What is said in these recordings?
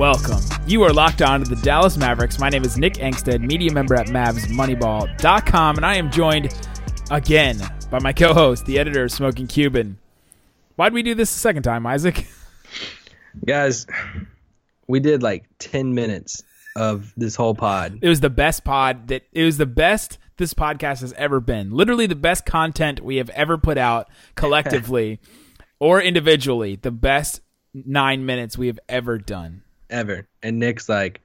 Welcome. You are locked on to the Dallas Mavericks. My name is Nick Angstadt, media member at MavsMoneyball.com, and I am joined again by my co-host, the editor of Smoking Cuban. Why'd we do this the second time, Isaac? Guys, we did like 10 minutes of this whole pod. It was the best pod that it was the best this podcast has ever been. Literally the best content we have ever put out collectively or individually. The best nine minutes we have ever done. Ever. And Nick's like,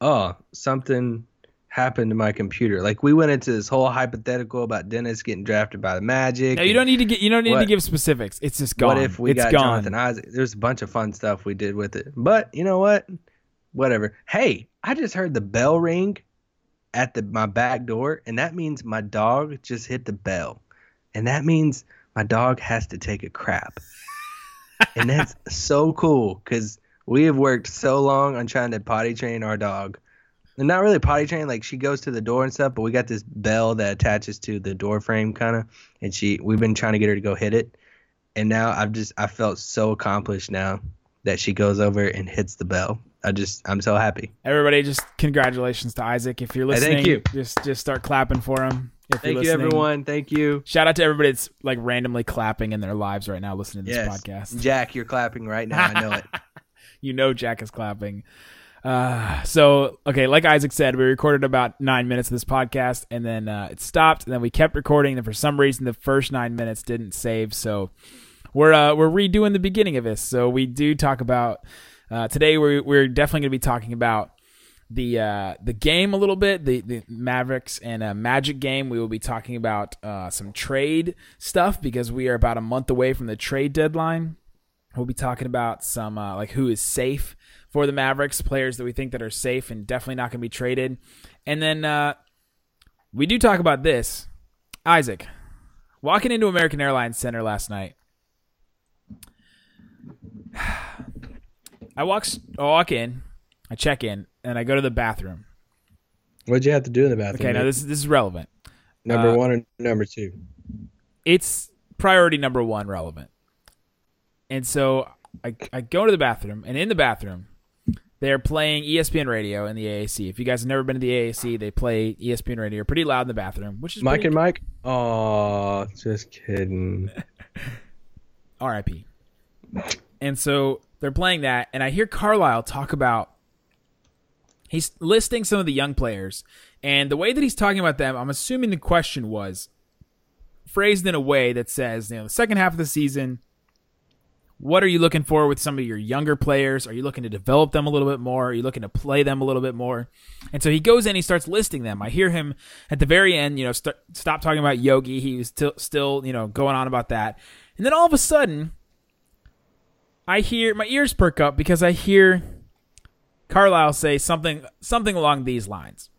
oh, something happened to my computer. Like we went into this whole hypothetical about Dennis getting drafted by the Magic. No, you don't need to get you don't need What- to give specifics. It's just gone. What if we it's got gone. Jonathan Isaac? There's a bunch of fun stuff we did with it. But you know what? Whatever. Hey, I just heard the bell ring at the my back door, and that means my dog just hit the bell. And that means my dog has to take a crap. and that's so cool because we have worked so long on trying to potty train our dog. And not really potty train, like she goes to the door and stuff, but we got this bell that attaches to the door frame kind of, and she we've been trying to get her to go hit it and now I've just I felt so accomplished now that she goes over and hits the bell. I just I'm so happy. Everybody, just congratulations to Isaac. If you're Hey, listening, thank you. just just start clapping for him. If Thank you everyone. Thank you. Shout out to everybody that's like randomly clapping in their lives right now listening to this Yes. podcast. Jack, you're clapping right now. I know it. you know Jack is clapping. Uh, so okay, like Isaac said, we recorded about nine minutes of this podcast, and then uh, it stopped, and then we kept recording. And for some reason, the first nine minutes didn't save, so we're uh, we're redoing the beginning of this. So we do talk about uh, today. We're we're definitely going to be talking about the uh, the game a little bit, the the Mavericks and uh, Magic game. We will be talking about uh, some trade stuff because we are about a month away from the trade deadline. We'll be talking about some uh, like who is safe for the Mavericks, players that we think that are safe and definitely not going to be traded. And then uh, we do talk about this. Isaac, walking into American Airlines Center last night. I walk, I walk in, I check in, and I go to the bathroom. What'd you have to do in the bathroom? Okay, now this is this is relevant. number uh, one or number two? it's priority number one relevant. And so I, I go to the bathroom, and in the bathroom, they're playing ESPN radio in the AAC. If you guys have never been to the AAC, they play ESPN radio pretty loud in the bathroom, which is Mike and Mike? Oh, just kidding. RIP. And so they're playing that, and I hear Carlisle talk about he's listing some of the young players, and the way that he's talking about them, I'm assuming the question was phrased in a way that says, you know, the second half of the season, what are you looking for with some of your younger players? Are you looking to develop them a little bit more? Are you looking to play them a little bit more? And so he goes in, he starts listing them. I hear him at the very end, you know, st- stop talking about Yogi. He was still, still, you know, going on about that. And then all of a sudden, I hear my ears perk up because I hear Carlisle say something something along these lines.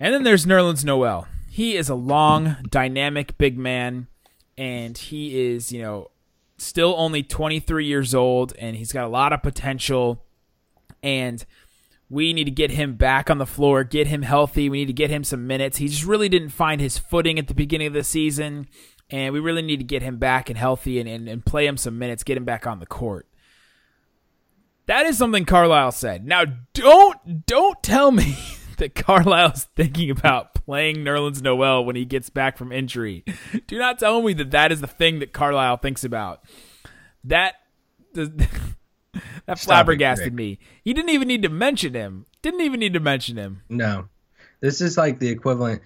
And then there's Nerlens Noel. He is a long, dynamic big man, and he is, you know, still only 23 years old, and he's got a lot of potential. And we need to get him back on the floor, get him healthy. We need to get him some minutes. He just really didn't find his footing at the beginning of the season, and we really need to get him back and healthy and, and, and play him some minutes, get him back on the court. That is something Carlisle said. Now, don't don't tell me that Carlisle's thinking about playing Nerlens Noel when he gets back from injury. Do not tell me that that is the thing that Carlisle thinks about. That does, that flabbergasted Rick. me. He didn't even need to mention him. Didn't even need to mention him. No. This is like the equivalent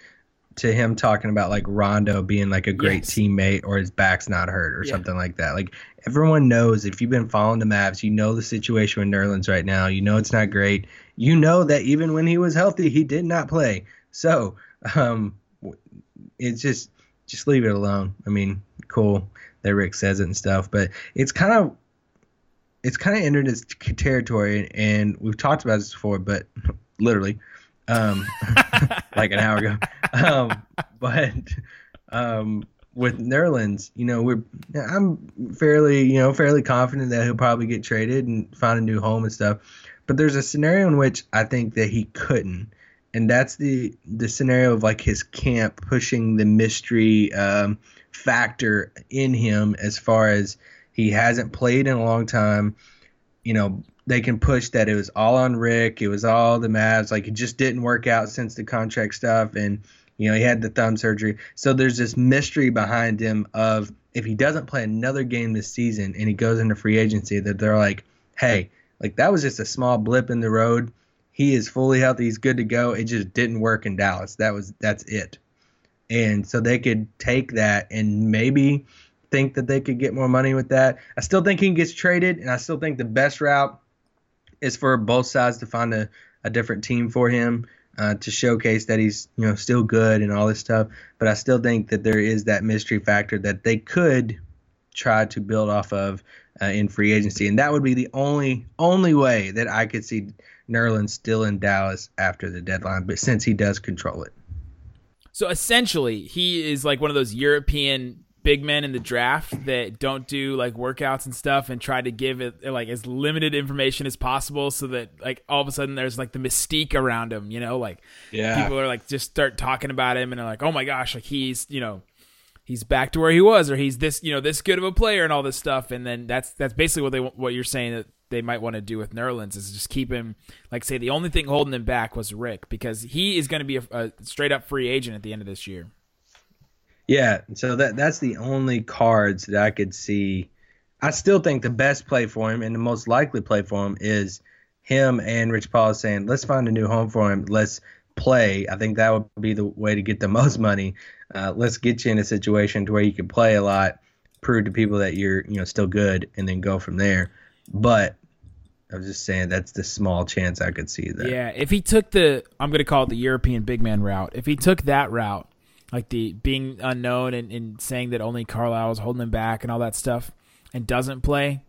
to him talking about like Rondo being like a great Yes. teammate or his back's not hurt or Yeah. something like that. Like everyone knows if you've been following the Mavs, you know the situation with Nerlens right now. You know it's not great. You know that even when he was healthy, he did not play. So um, it's just just leave it alone. I mean, cool that Rick says it and stuff, but it's kind of it's kind of entered its territory, and we've talked about this before, but literally, um, like an hour ago. Um, but um, with Nerlens, you know, we're I'm fairly, you know, fairly confident that he'll probably get traded and find a new home and stuff. But there's a scenario in which I think that he couldn't, and that's the the scenario of like his camp pushing the mystery um, factor in him as far as he hasn't played in a long time. You know, they can push that it was all on Rick, it was all the Mavs, like it just didn't work out since the contract stuff, and you know he had the thumb surgery. So there's this mystery behind him of if he doesn't play another game this season and he goes into free agency, that they're like, hey, like that was just a small blip in the road. He is fully healthy. He's good to go. It just didn't work in Dallas. That was that's it. And so they could take that and maybe think that they could get more money with that. I still think he gets traded, and I still think the best route is for both sides to find a, a different team for him uh, to showcase that he's you know still good and all this stuff. But I still think that there is that mystery factor that they could try to build off of uh, in free agency, and that would be the only only way that I could see Nerlens still in Dallas after the deadline. But since he does control it, so essentially he is like one of those European big men in the draft that don't do like workouts and stuff and try to give it like as limited information as possible so that like all of a sudden there's like the mystique around him, you know, like Yeah. people are like just start talking about him and they're like, "Oh my gosh, like he's, you know, he's back to where he was or he's this, you know, this good of a player and all this stuff." And then that's that's basically what they what you're saying that they might want to do with Nerlens is just keep him like say the only thing holding him back was Rick because he is going to be a, a straight up free agent at the end of this year. Yeah, so that that's the only cards that I could see. I still think the best play for him and the most likely play for him is him and Rich Paul saying, "Let's find a new home for him. Let's play." I think that would be the way to get the most money. Uh, let's get you in a situation to where you can play a lot, prove to people that you're you know still good, and then go from there. But I was just saying that's the small chance I could see that. Yeah, if he took the I'm going to call it the European big man route. If he took that route, like the being unknown and, and saying that only Carlisle is holding him back and all that stuff, and doesn't play,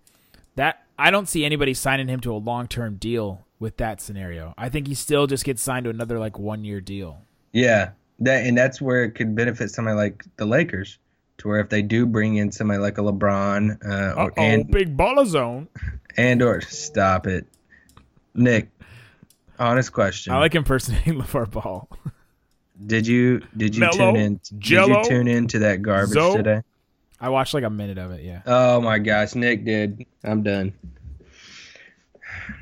that I don't see anybody signing him to a long term deal with that scenario. I think he still just gets signed to another like one year deal. Yeah, that and that's where it could benefit somebody like the Lakers, to where if they do bring in somebody like a LeBron, uh, or, and big baller zone. and or stop it, Nick. Honest question: I like impersonating LeVar Ball. Did you did you Melo, tune in? Did Gelo, you tune into that garbage Zo. today? I watched like a minute of it. Yeah. Oh my gosh, Nick did. I'm done.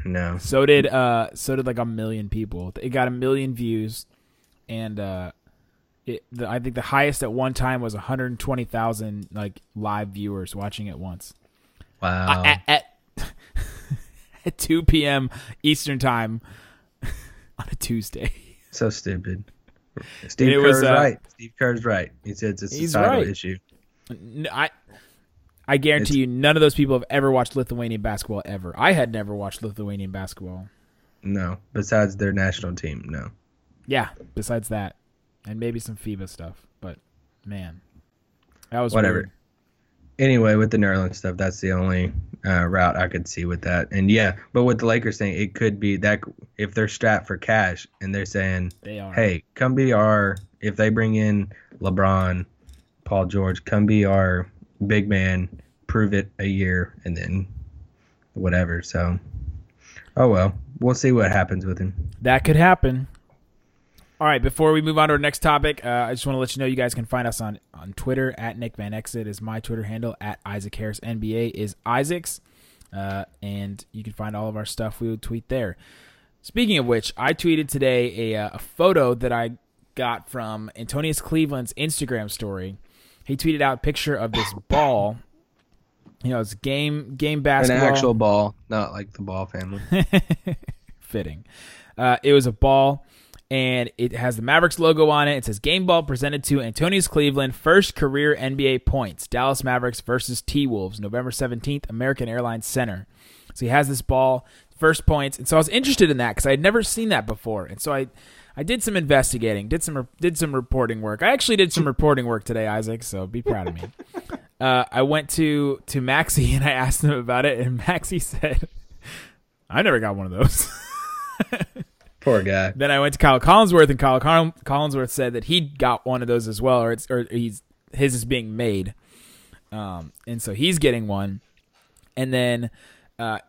No. So did uh so did like a million people. It got a million views, and uh, it the, I think the highest at one time was 120,000 like live viewers watching it once Wow. at at, at 2 p.m. Eastern time on a Tuesday. so stupid. Steve Kerr's was, uh, right. Steve Kerr's right. He says it's a societal right. issue. I I guarantee you, none of those people have ever watched Lithuanian basketball ever. I had never watched Lithuanian basketball. No, besides their national team, no. Yeah, besides that, and maybe some FIBA stuff. But man, that was Whatever. weird. Anyway, with the Nerlens stuff, that's the only uh, route I could see with that. And yeah, but with the Lakers thing, it could be that if they're strapped for cash and they're saying, They are. "Hey, come be our," if they bring in LeBron, Paul George, come be our big man, prove it a year, and then whatever. So, oh well, we'll see what happens with him. That could happen. All right, before we move on to our next topic, uh, I just want to let you know you guys can find us on, on Twitter at Nick Van Exel is my Twitter handle at Isaac Harris NBA is Isaac's, uh, and you can find all of our stuff. We would tweet there. Speaking of which, I tweeted today a, uh, a photo that I got from Antonius Cleveland's Instagram story. He tweeted out a picture of this ball. You know, it's game game basketball. An actual ball, not like the ball family. fitting. Uh, it was a ball, and it has the Mavericks logo on it. It says "Game Ball presented to Antonius Cleveland, first career NBA points. Dallas Mavericks versus T Wolves, November seventeenth, American Airlines Center." So he has this ball, first points, and so I was interested in that because I had never seen that before, and so I. I did some investigating, did some did some reporting work. I actually did some reporting work today, Isaac. So be proud of me. uh, I went to to Maxi and I asked him about it, and Maxi said, "I never got one of those." Poor guy. then I went to Kyle Collinsworth, and Kyle Col- Collinsworth said that he got one of those as well, or it's or he's his is being made, um, and so he's getting one. And then uh,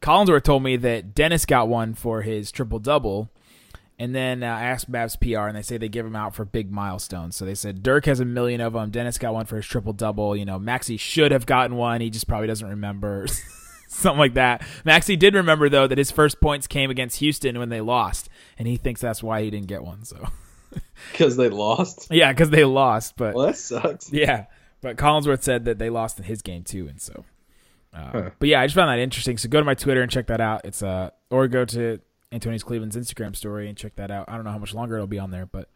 Collinsworth told me that Dennis got one for his triple double. And then uh, I asked Mavs PR, and they say they give them out for big milestones. So they said Dirk has a million of them. Dennis got one for his triple double. You know, Maxi should have gotten one. He just probably doesn't remember. Something like that. Maxi did remember though that his first points came against Houston when they lost, and he thinks that's why he didn't get one. So Because they lost. yeah, because they lost. But Well, that sucks. yeah, but Collinsworth said that they lost in his game too, and so. Uh, Huh. But yeah, I just found that interesting. So go to my Twitter and check that out. It's uh, or go to Antonius Cleveland's Instagram story and check that out. I don't know how much longer it'll be on there, but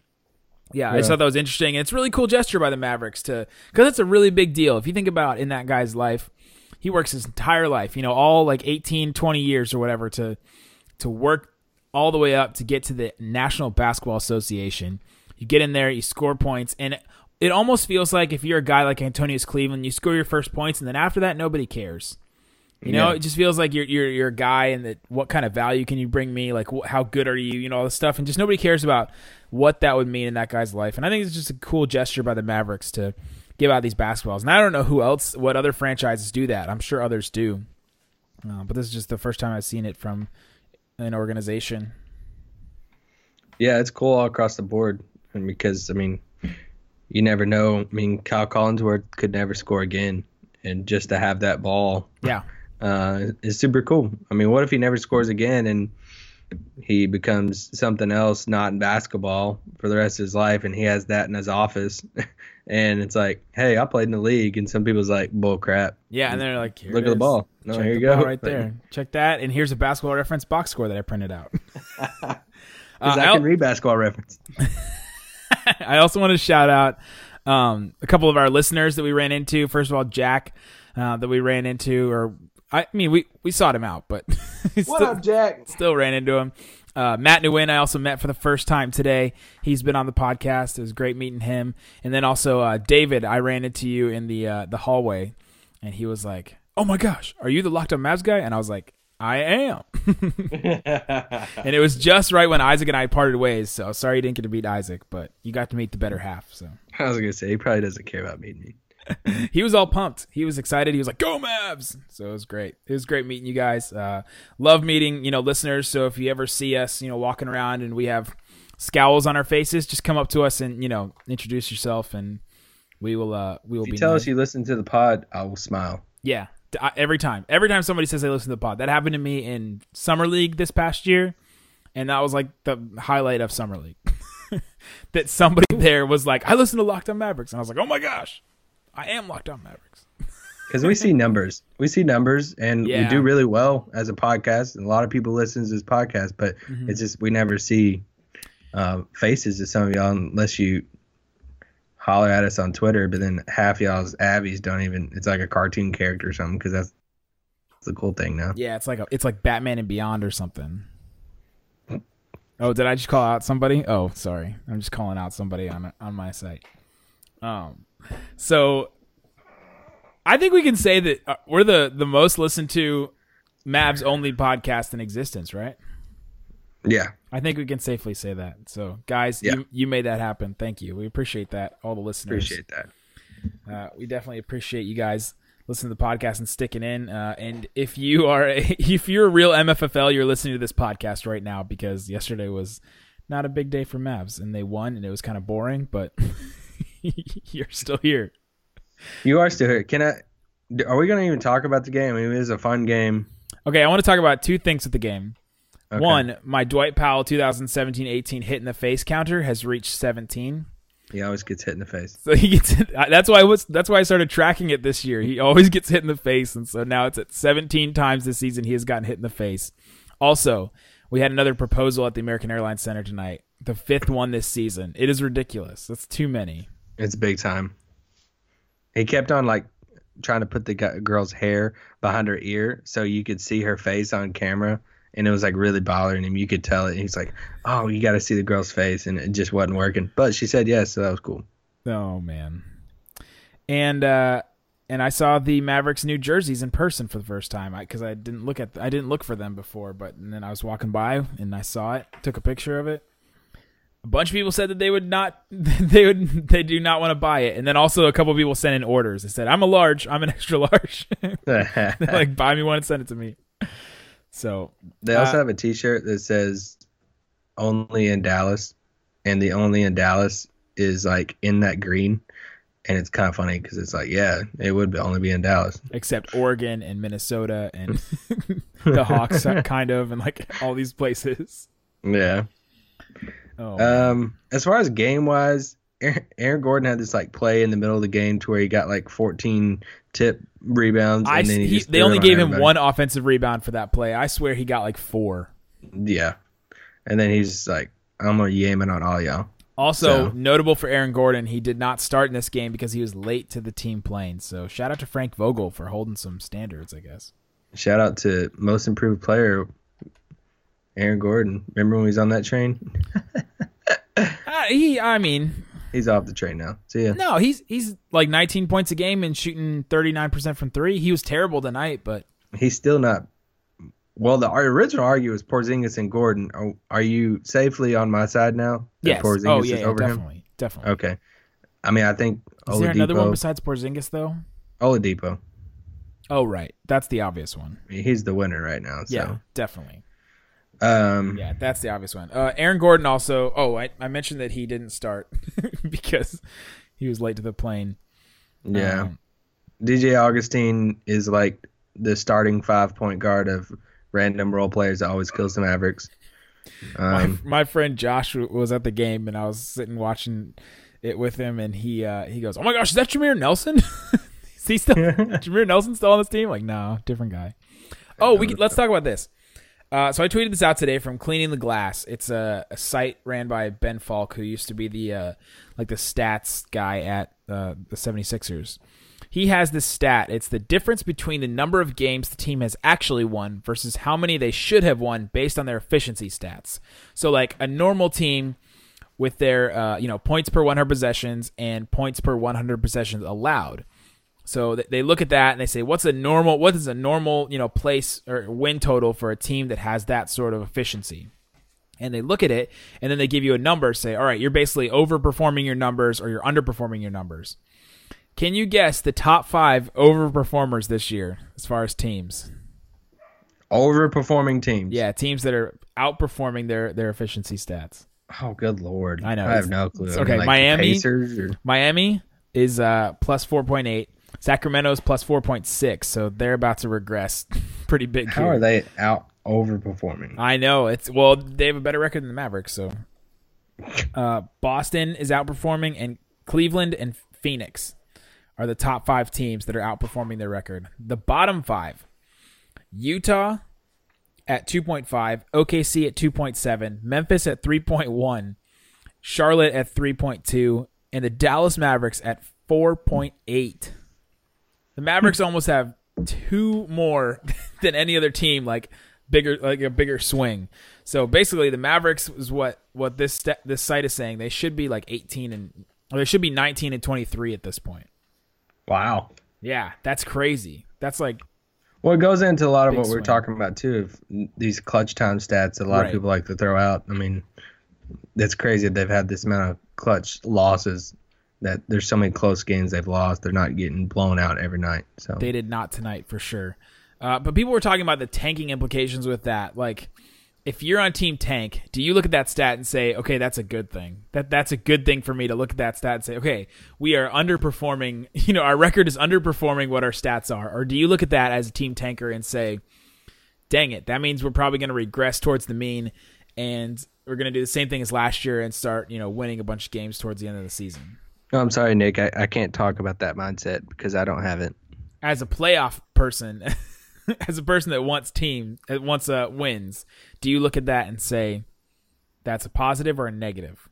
yeah, I just thought that was interesting. And it's a really cool gesture by the Mavericks to because it's a really big deal. If you think about in that guy's life, he works his entire life, you know, all like 18, 20 years or whatever to to work all the way up to get to the National Basketball Association. You get in there, you score points, and it almost feels like if you're a guy like Antonius Cleveland, you score your first points, and then after that, nobody cares. You know, Yeah. it just feels like you're you're you're a guy, and that what kind of value can you bring me? Like, wh- how good are you? You know, all this stuff, and just nobody cares about what that would mean in that guy's life. And I think it's just a cool gesture by the Mavericks to give out these basketballs. And I don't know who else, what other franchises do that. I'm sure others do, uh, but this is just the first time I've seen it from an organization. Yeah, it's cool all across the board. And because I mean, you never know. I mean, Kyle Collinsworth could never score again, and just to have that ball Yeah, uh, is super cool. I mean, what if he never scores again and he becomes something else, not in basketball, for the rest of his life, and he has that in his office, and it's like, hey, I played in the league, and some people's like, bull crap. yeah, and they're like, Here Look it at the ball. No, Check here the you go, right there. Check that, and here's a basketball reference box score that I printed out. Uh, Because I I- can read basketball reference. I also want to shout out um, a couple of our listeners that we ran into. First of all, Jack uh, that we ran into, or I mean, we we sought him out, but what still, up, Jack? still ran into him. Uh, Matt Nguyen, I also met for the first time today. He's been on the podcast. It was great meeting him. And then also uh, David, I ran into you in the uh, the hallway, and he was like, "Oh my gosh, are you the Locked On Mavs guy?" And I was like, "I am." and it was just right when Isaac and I parted ways. So sorry you didn't get to meet Isaac, but you got to meet the better half. So I was gonna say he probably doesn't care about meeting me. he was all pumped. He was excited. He was like, "Go Mavs!" So it was great. It was great meeting you guys. Uh, love meeting you know listeners. So if you ever see us, you know, walking around and we have scowls on our faces, just come up to us and you know introduce yourself, and we will uh we will If you be tell nice. us you listen to the pod, I will smile. Yeah, I- every time. Every time somebody says they listen to the pod, that happened to me in summer league this past year, and that was like the highlight of summer league. that somebody there was like, "I listen to Locked On Mavericks," and I was like, "Oh my gosh, I am Locked On Mavericks." Because we see numbers, we see numbers, and we do really well as a podcast. And a lot of people listen to this podcast, but Mm-hmm. it's just we never see uh, faces of some of y'all unless you holler at us on Twitter. But then half y'all's Abby's don't even. It's like a cartoon character or something because that's, that's the cool thing now. Yeah, it's like a, it's like Batman and Beyond or something. Oh, did I just call out somebody? Oh, sorry, I'm just calling out somebody on on my site. Um, so I think we can say that uh, we're the the most listened to Mavs only podcast in existence, right? Yeah, I think we can safely say that. So, guys, Yeah. you, you made that happen. Thank you. We appreciate that. All the listeners. appreciate that. Uh, we definitely appreciate you guys listening to the podcast and sticking in. Uh, and if you are a, if you're a real MFFL, you're listening to this podcast right now because yesterday was not a big day for Mavs and they won and it was kind of boring, but you're still here. You are still here. Can I? Are we gonna even talk about the game? I mean, it was a fun game. Okay, I want to talk about two things with the game. Okay. One, my Dwight Powell 2017-18 hit in the face counter has reached 17. he always gets hit in the face. So he gets hit, that's why I was that's why I started tracking it this year. He always gets hit in the face, and so now it's at 17 times this season he has gotten hit in the face. Also, we had another proposal at the American Airlines Center tonight. The fifth one this season. It is ridiculous. That's too many. It's big time. He kept on like trying to put the girl's hair behind her ear so you could see her face on camera, and it was like really bothering him. You could tell it. He's like, "Oh, you got to see the girl's face," and it just wasn't working. But she said yes, so that was cool. Oh man. And uh and I saw the Mavericks new jerseys in person for the first time because I, I, didn't look at I didn't look for them before, but then I was walking by and I saw it, took a picture of it. A bunch of people said that they would not they would they do not want to buy it, and then also a couple people sent in orders. They said, "I'm a large, I'm an extra large." like buy me one and send it to me. So they also uh, have a T-shirt that says "Only in Dallas," and the "Only in Dallas" is like in that green and it's kind of funny because it's like, yeah, it would only be in Dallas, except Oregon and Minnesota and the Hawks, kind of, and like all these places. Yeah. Oh, um, as far as game wise, Aaron Gordon had this like play in the middle of the game to where he got like 14 tip rebounds. I, he, they only gave him one offensive rebound for that play. I swear he got like four. Yeah, and then he's like, "I'm gonna yam it on all y'all." Also so. notable for Aaron Gordon, he did not start in this game because he was late to the team playing. So shout out to Frank Vogel for holding some standards, I guess. Shout out to most improved player, Aaron Gordon. Remember when he was on that train? uh, he, I mean, he's off the train now. See ya. No, he's he's like 19 points a game and shooting 39 percent from three. He was terrible tonight, but he's still not well, the original argument was Porzingis and Gordon. Are, are you safely on my side now? Yes. Porzingis oh, yeah, yeah definitely. Him? Definitely. Okay. I mean, I think. Is Oladipo, there another one besides Porzingis, though? Oladipo. Oh, right. That's the obvious one. He's the winner right now. So. Yeah, definitely. Um, yeah, that's the obvious one. Uh, Aaron Gordon also. Oh, I, I mentioned that he didn't start because he was late to the plane. Yeah. Um, DJ Augustin is like the starting five point guard of random role players that always kills the Mavericks. Um, my, my, friend Josh was at the game, and I was sitting watching it with him, and he uh, he goes, "Oh my gosh, is that Jameer Nelson? is he still Jameer Nelson still on this team?" Like, no, different guy. Oh, we let's talk about this. Uh, so I tweeted this out today from Cleaning the Glass. It's a, a site ran by Ben Falk, who used to be the uh, like the stats guy at uh, the 76ers he has this stat. It's the difference between the number of games the team has actually won versus how many they should have won based on their efficiency stats. So, like a normal team with their uh, you know points per 100 possessions and points per 100 possessions allowed. So they look at that and they say, what's a normal? What is a normal you know place or win total for a team that has that sort of efficiency? and they look at it and then they give you a number say all right you're basically overperforming your numbers or you're underperforming your numbers can you guess the top five overperformers this year as far as teams? Overperforming teams. Yeah, teams that are outperforming their their efficiency stats. Oh, good lord! I know. I have no clue. Okay, I mean, like Miami. Miami is uh, plus four point eight. Sacramento's plus four point six. So they're about to regress pretty big. How here. are they out overperforming? I know it's well. They have a better record than the Mavericks. So uh, Boston is outperforming, and Cleveland and Phoenix are the top five teams that are outperforming their record. The bottom five Utah at 2.5, OKC at 2.7, Memphis at 3.1, Charlotte at 3.2, and the Dallas Mavericks at 4.8. The Mavericks almost have two more than any other team, like bigger, like a bigger swing. So basically, the Mavericks is what what this this site is saying. They should be like 18 and or they should be 19 and 23 at this point. Wow. Yeah, that's crazy. That's like well, it goes into a lot of what we're talking about too. Of these clutch time stats that a lot right. of people like to throw out. I mean, that's crazy that they've had this amount of clutch losses. That there's so many close games they've lost. They're not getting blown out every night. So they did not tonight for sure. Uh, but people were talking about the tanking implications with that. Like, if you're on Team Tank, do you look at that stat and say, okay, that's a good thing? That that's a good thing for me to look at that stat and say, okay, we are underperforming. You know, our record is underperforming what our stats are. Or do you look at that as a team tanker and say, dang it, that means we're probably going to regress towards the mean, and we're going to do the same thing as last year and start, you know, winning a bunch of games towards the end of the season. Oh, I'm sorry, Nick. I, I can't talk about that mindset because I don't have it. As a playoff person. as a person that wants team that wants uh, wins, do you look at that and say that's a positive or a negative?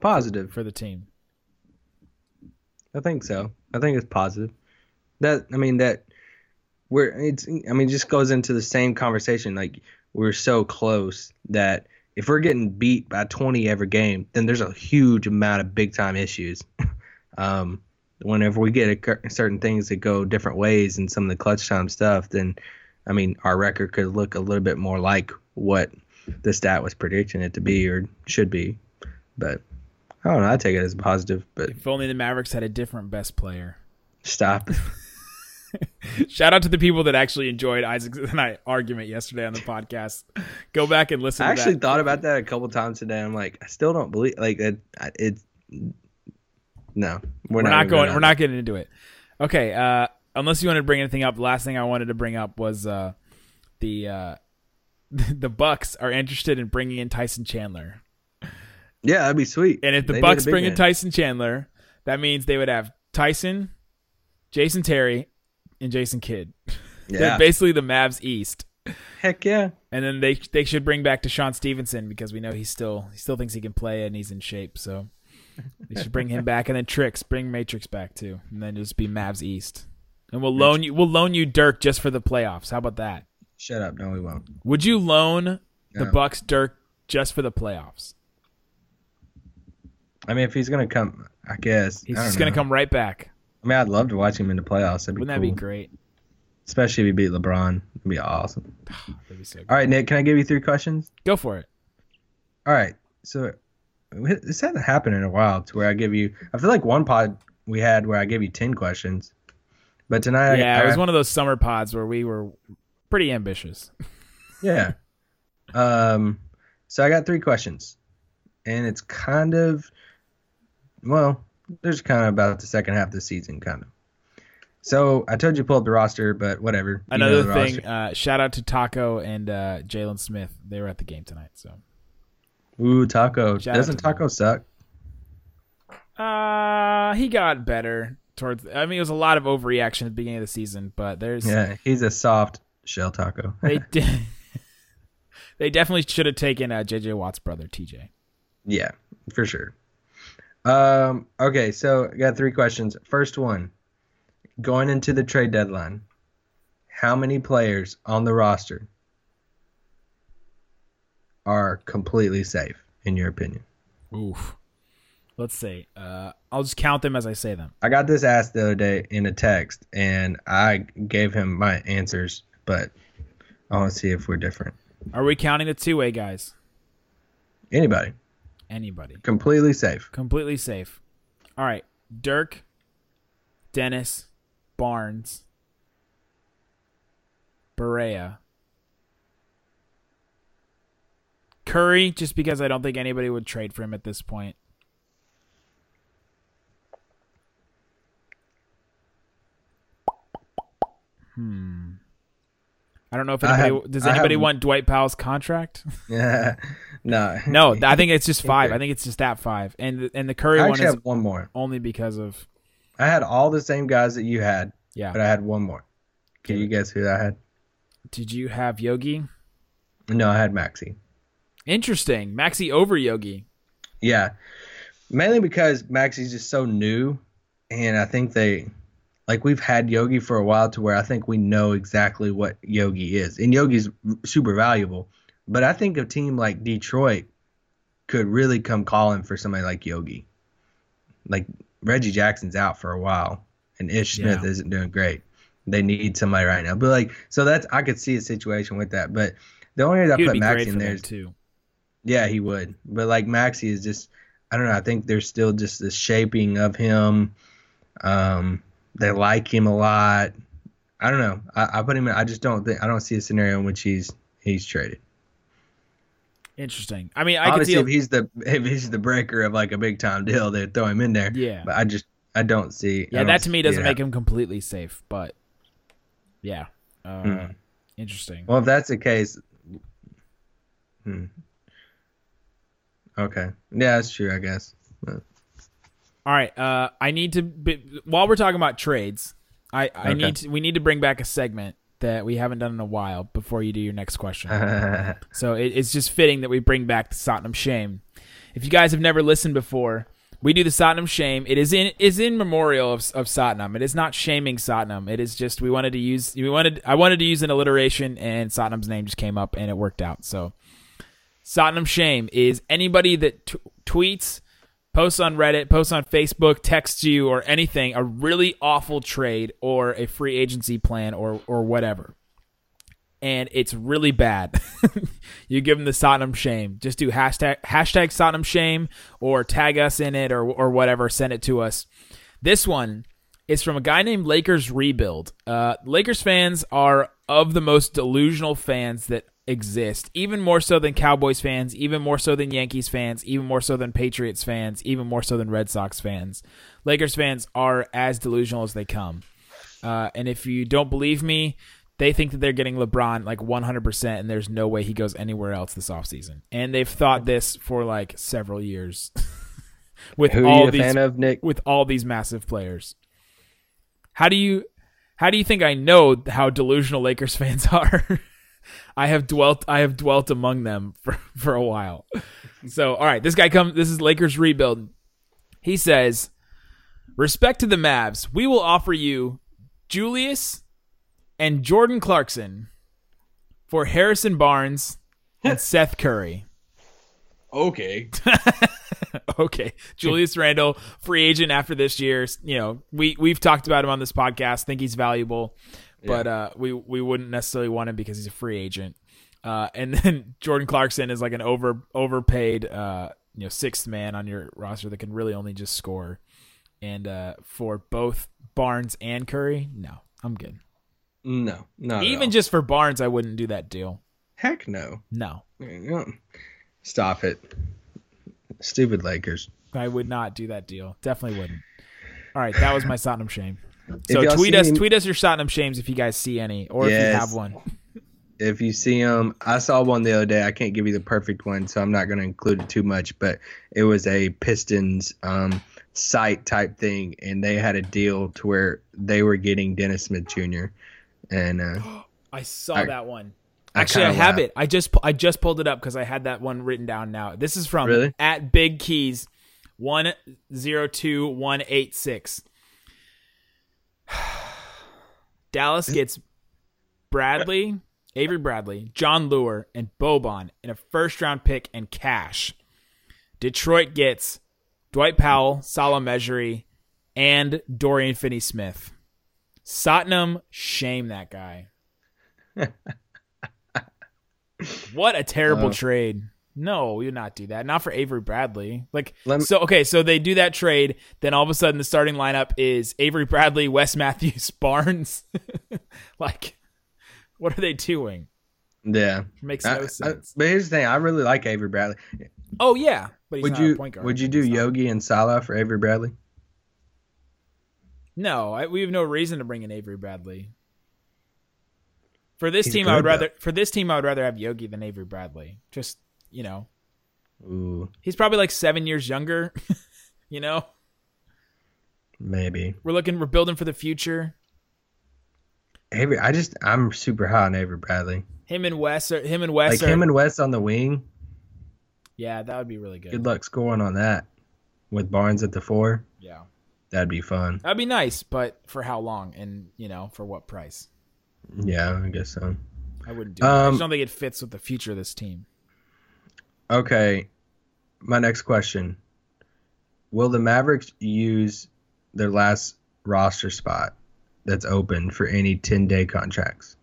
Positive for the team. I think so. I think it's positive. That I mean that we're it's I mean it just goes into the same conversation like we're so close that if we're getting beat by 20 every game, then there's a huge amount of big time issues. um, whenever we get a, certain things that go different ways in some of the clutch time stuff, then I mean our record could look a little bit more like what the stat was predicting it to be or should be. But I don't know. I take it as positive. But If only the Mavericks had a different best player. stop. Shout out to the people that actually enjoyed Isaac's and I argument yesterday on the podcast. Go back and listen. I actually that. thought about that a couple times today. I'm like, I still don't believe like it. It. No, we're, we're not even going. We're not getting into it. Okay. Uh, unless you want to bring anything up, the last thing I wanted to bring up was uh, the uh, the Bucks are interested in bringing in Tyson Chandler, Yeah, that'd be sweet. and if the They Bucks bring in. Tyson Chandler, that means they would have Tyson, Jason Terry, and Jason Kidd. They're yeah, basically the Mavs East. heck yeah. And then they they should bring back DeShawn Stevenson because we know he's still he still thinks he can play and he's in shape. So they should bring him back and then Tricks bring Matrix back too, and then just be Mavs East. And we'll loan you we'll loan you Dirk just for the playoffs. How about that? Shut up. No, we won't. Would you loan the No. Bucks Dirk just for the playoffs? I mean, if he's gonna come, I guess He's I just gonna come right back. I mean, I'd love to watch him in the playoffs. That'd be Wouldn't that cool. be great? Especially if he beat LeBron. It'd be awesome. That'd be so good. All right, Nick. Can I give you three questions? Go for it. All right. So this hasn't happened in a while to where I give you. I feel like one pod we had where I gave you ten questions, but tonight, Yeah, I, it was one of those summer pods where we were pretty ambitious. Yeah. Um. So I got three questions, and it's kind of, well, there's kind of about the second half of the season, kind of. So I told you to pull up the roster, but whatever. You know Another thing, uh, shout out to Taco and uh, Jaylon Smith. They were at the game tonight, so. Ooh, Taco. Shout Doesn't. Taco suck? Uh, he got better towards. I mean, it was a lot of overreaction at the beginning of the season, but there's Yeah, he's a soft shell taco. they did. they definitely should have taken uh, JJ Watt's brother, TJ. yeah, for sure. Um. Okay, so I got three questions. First one, going into the trade deadline, how many players on the roster are completely safe in your opinion? Oof. Let's see. Uh, I'll just count them as I say them. I got this asked the other day in a text, and I gave him my answers, but I want to see if we're different. Are we counting the two-way guys? Anybody, Anybody? completely safe. Completely safe. All right. Dirk, Dennis, Barnes, Barea, Curry, just because I don't think anybody would trade for him at this point. Hmm. I don't know if anybody have- does anybody have- want Dwight Powell's contract. Yeah, no, no, I think it's just five. I think it's just that five, and and the Curry I one is have one more. only because of I had all the same guys that you had, yeah. but I had one more. Can Okay. you guess who I had? Did you have Yogi? No, I had Maxi. Interesting. Maxi over Yogi. Yeah, mainly because Maxi's just so new, and I think they, like, we've had Yogi for a while to where I think we know exactly what Yogi is, and Yogi's super valuable. But I think a team like Detroit could really come calling for somebody like Yogi. Like Reggie Jackson's out for a while, and Ish Smith Yeah. isn't doing great. They need somebody right now. But like, so that's I could see a situation with that. But the only reason I put be Maxi in there too. yeah, he would. But like Maxi is just I don't know, I think there's still just the shaping of him. Um they like him a lot. I don't know. I, I put him in I just don't think I don't see a scenario in which he's he's traded. Interesting. I mean, I could Obviously see. if he's the if he's the breaker of like a big time deal, they'd throw him in there. Yeah. But I just I don't see yeah, don't that to me doesn't make him completely safe, but yeah. Uh, Hmm. Interesting. Well if that's the case hmm. Okay. Yeah, that's true, I guess. But- All right. Uh, I need to be, while we're talking about trades, I, I Okay. need to, we need to bring back a segment that we haven't done in a while before you do your next question. So it, it's just fitting that we bring back the Satnam Shame. If you guys have never listened before, we do the Satnam Shame. It is in is in memorial of of Satnam. It is not shaming Satnam. It is just we wanted to use we wanted I wanted to use an alliteration and Satnam's name just came up and it worked out. So Satnam Shame is anybody that t- tweets posts on Reddit, posts on Facebook, texts you or anything, a really awful trade or a free agency plan or or whatever. And it's really bad. you give them the Satnam shame. Just do hashtag hashtag Satnam shame or tag us in it or or whatever. Send it to us. This one is from a guy named Lakers Rebuild. Uh, Lakers fans are of the most delusional fans that exist, even more so than Cowboys fans, even more so than Yankees fans, even more so than Patriots fans, even more so than Red Sox fans. Lakers fans are as delusional as they come. Uh, and if you don't believe me, they think that they're getting LeBron like 100%, and there's no way he goes anywhere else this offseason. And they've thought this for like several years. with Who are all you a these fan of, Nick? with all these massive players. How do you how do you think I know how delusional Lakers fans are? I have dwelt I have dwelt among them for, for a while. So, all right, this guy comes this is Lakers rebuild. He says, "Respect to the Mavs. We will offer you Julius and Jordan Clarkson for Harrison Barnes and Seth Curry." Okay. okay, Julius Randle, free agent after this year. You know, we we've talked about him on this podcast. Think he's valuable, but uh, we we wouldn't necessarily want him because he's a free agent. Uh, and then Jordan Clarkson is like an over overpaid, uh, you know, sixth man on your roster that can really only just score. And uh, for both Barnes and Curry, no, I'm good. No, no. Even just for Barnes, I wouldn't do that deal. heck no. No, Stop it. Stupid Lakers. I would not do that deal. Definitely wouldn't. All right, that was my Satnam shame. So tweet us, him- tweet us your Satnam shames if you guys see any, or if you have one. If you see them, I saw one the other day. I can't give you the perfect one, so I'm not going to include it too much. But it was a Pistons um, site type thing, and they had a deal to where they were getting Dennis Smith Jr. And uh, I saw I- that one. I Actually, I, kinda have it. I just I just pulled it up because I had that one written down. Now this is from Really? at Big Keys one zero two one eight six. Dallas gets Bradley, Avery Bradley, Jon Leuer, and Boban in a first round pick and cash. Detroit gets Dwight Powell, Salah Mejri, and Dorian Finney Smith. Satnam, shame that guy. what a terrible Oh. trade. No, we would not do that. Not for Avery Bradley. Like me- so okay, so they do that trade, then all of a sudden the starting lineup is Avery Bradley, Wes Matthews, Barnes. like what are they doing? yeah, Makes no I- sense. but here's the thing: I really like Avery Bradley. oh yeah, but he's Would not you a point guard. would you do Yogi and Salah for Avery Bradley? No, I, we have no reason to bring in Avery Bradley. For this He's team, I would rather for this team I would rather have Yogi than Avery Bradley. Just you know, Ooh, he's probably like seven years younger. you know, maybe we're looking, we're building for the future. Avery. I just I'm super high on Avery Bradley. Him and Wes, are, him and Wes, Like are, him and Wes on the wing. yeah, that would be really good. Good luck scoring on that. With Barnes at the four, Yeah, that'd be fun. that'd be nice, but for how long and you know for what price? Yeah, I guess so. I wouldn't do. it. I Um, just don't think it fits with the future of this team. Okay, my next question: Will the Mavericks use their last roster spot that's open for any ten day contracts?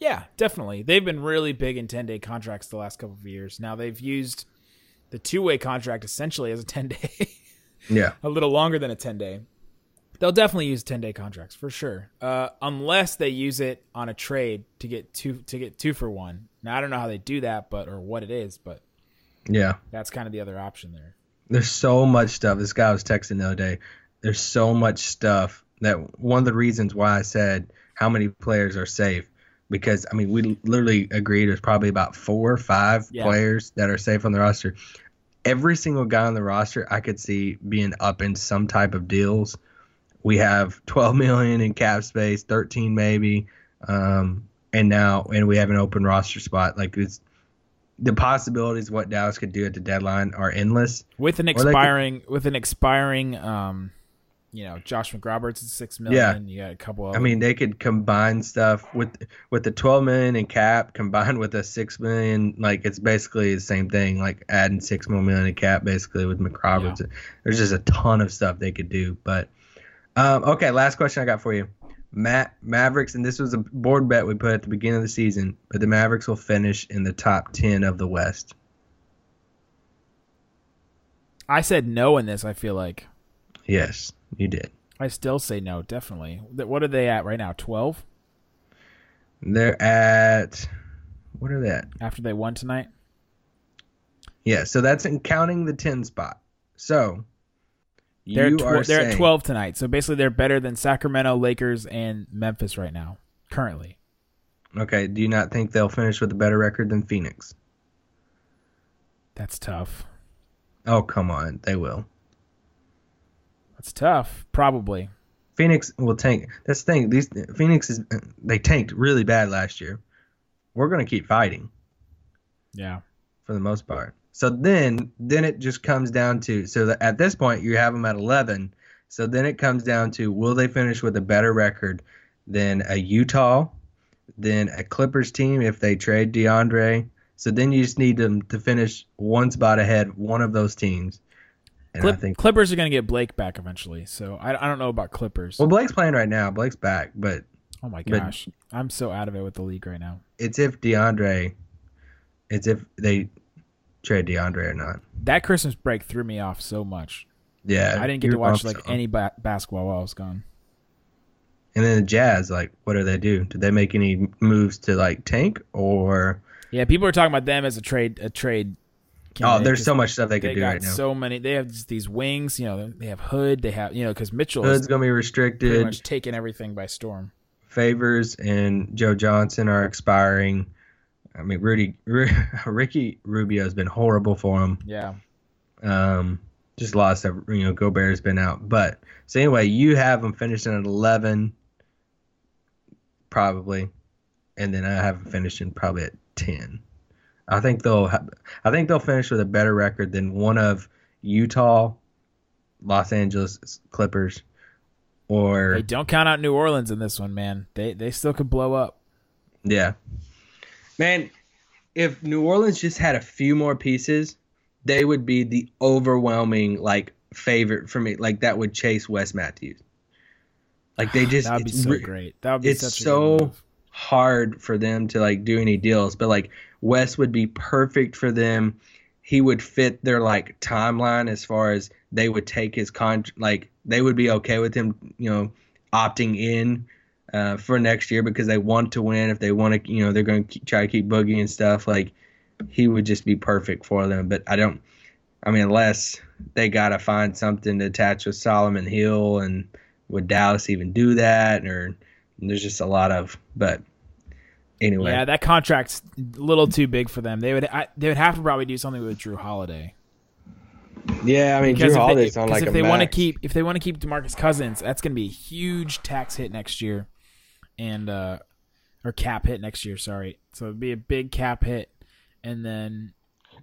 Yeah, definitely. They've been really big in 10 day contracts the last couple of years. Now they've used the two way contract essentially as a 10 day, Yeah, a little longer than a 10 day. They'll definitely use 10 day contracts for sure. Uh, unless they use it on a trade to get two to get two for one. Now I don't know how they do that, but or what it is, but yeah. that's kind of the other option there. There's so much stuff. This guy was texting the other day. There's so much stuff that one of the reasons why I said how many players are safe because I mean we literally agreed there's probably about four or five Yeah. players that are safe on the roster. Every single guy on the roster I could see being up in some type of deals. We have 12 million in cap space, 13 maybe, um, and now and we have an open roster spot. Like it's the possibilities what Dallas could do at the deadline are endless. With an they could- expiring with an expiring um you know, Josh McRoberts is six million. You got a couple. Of I mean, they could combine stuff with with the 12 million in cap combined with a six million. Like it's basically the same thing. Like adding six more million in cap, basically with McRoberts. There's just a ton of stuff they could do. But um, okay, last question I got for you. Matt Mavericks, and this was a board bet we put at the beginning of the season, but the Mavericks will finish in the top 10 of the West. I said no in this. I feel like Yes, you did. I still say no. Definitely. What are they at right now? Twelve They're at what are they at? after they won tonight. Yeah, so that's in counting the 10 spot. So They're tw- are they're saying, at twelve tonight. So basically, they're better than Sacramento, Lakers, and Memphis right now. Currently, Okay, do you not think they'll finish with a better record than Phoenix? that's tough. Oh, come on, they will. That's tough. Probably. Phoenix will tank. That's the thing. These Phoenix is they tanked really bad last year. We're gonna keep fighting Yeah. for the most part. So then, then it just comes down to so that at this point you have them at 11. So then it comes down to will they finish with a better record than a Utah, than a Clippers team if they trade DeAndre. So then you just need them to finish one spot ahead, one of those teams. And Clip- I think Clippers are going to get Blake back eventually. So I, I don't know about Clippers. well, Blake's playing right now. Blake's back, but oh my gosh, I'm so out of it with the league right now. it's if DeAndre, it's if they trade DeAndre or not. That Christmas break threw me off so much. Yeah, I didn't get to watch like so. any ba- basketball while I was gone. And then the Jazz, like, what do they do? Did they make any moves to like tank or? Yeah, people are talking about them as a trade. A trade. Oh, there's so much stuff they They could do right now. so many. They have just these wings. You know, they have Hood. They have you know because Mitchell Hood's gonna be pretty restricted. much taking everything by storm. Favors and Joe Johnson are expiring. I mean, Rudy, Ricky Rubio's been horrible for him. Yeah. Um, just lost. of- You know, Gobert's been out. But so anyway, you have them finishing at 11, probably, and then I have them finishing probably at 10. I think they'll. I think they'll finish with a better record than one of Utah, Los Angeles Clippers, or Hey, don't count out New Orleans in this one, man. They they still could blow up. Yeah. Man, if New Orleans just had a few more pieces, they would be the overwhelming like favorite for me. Like that would chase Wes Matthews. Like they just That would be so re- great. That would be it's such a so hard for them to like do any deals, but like Wes would be perfect for them. He would fit their like timeline as far as they would take his con like they would be okay with him, you know, opting in uh, for next year because they want to win. If they want to, you know, they're going to try to keep Boogie and stuff. Like he would just be perfect for them. But I don't. I mean, unless they got to find something to attach with Solomon Hill, and would Dallas even do that? Or there's just a lot of. But anyway, Yeah, that contract's a little too big for them. They would I, they would have to probably do something with Jrue Holiday. yeah. I mean, Because Jrue if Holiday's they, on 'cause like if a they want to keep if they want to keep DeMarcus Cousins, that's going to be a huge tax hit next year, and uh, or cap hit next year. Sorry, so it'd be a big cap hit, and then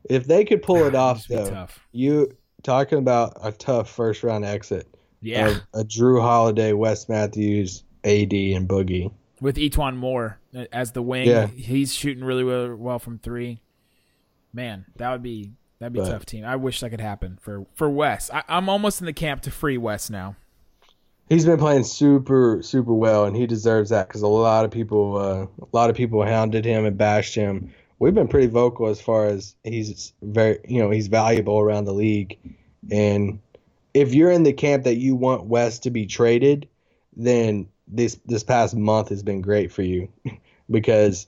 If they could pull it off, though, tough. you talking about a tough first round exit. Yeah, a Jrue Holiday, Wes Matthews, AD, and Boogie. with E'Twaun Moore as the wing, Yeah. he's shooting really well, well from three. Man, that would be that'd be a But- tough team. I wish that could happen for for Wes. I, I'm almost in the camp to free Wes now. He's been playing super, super well, and he deserves that because a lot of people, uh, a lot of people hounded him and bashed him. We've been pretty vocal as far as he's very, you know, he's valuable around the league, and if you're in the camp that you want Wes to be traded, then this this past month has been great for you because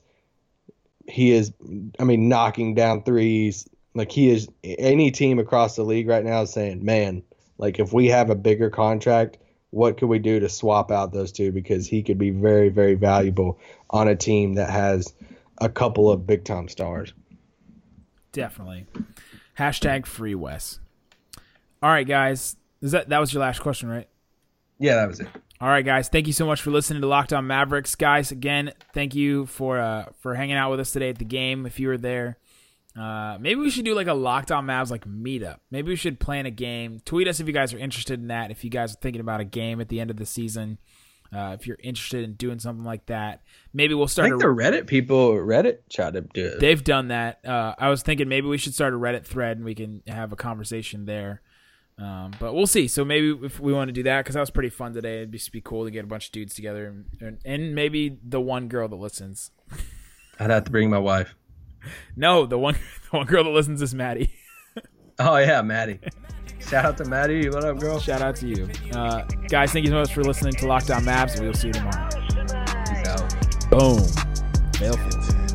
he is, I mean, knocking down threes. Like he is, any team across the league right now is saying, man, like if we have a bigger contract, what could we do to swap out those two? Because he could be very, very valuable on a team that has a couple of big time stars. Definitely. Hashtag free Wes. All right, guys. Is that that was your last question, right? Yeah, that was it. All right, guys. Thank you so much for listening to Locked On Mavericks, guys. Again, thank you for uh, for hanging out with us today at the game. If you were there, Uh, maybe we should do like a Locked On Mavs like meetup. Maybe we should plan a game. Tweet us if you guys are interested in that. If you guys are thinking about a game at the end of the season, uh, if you're interested in doing something like that, maybe we'll I start. think A, the Reddit people Reddit tried to do it. they've done that. Uh, I was thinking maybe we should start a Reddit thread and we can have a conversation there. Um, but we'll see. So maybe if we want to do that, because that was pretty fun today, it'd just be cool to get a bunch of dudes together and, and maybe the one girl that listens. I'd have to bring my wife. No, the one the one girl that listens is Maddie. Oh yeah, Maddie. Shout out to Maddie. What up, girl? Shout out to you, uh, guys. Thank you so much for listening to Locked On Mavs. We'll see you tomorrow. Peace out. Boom.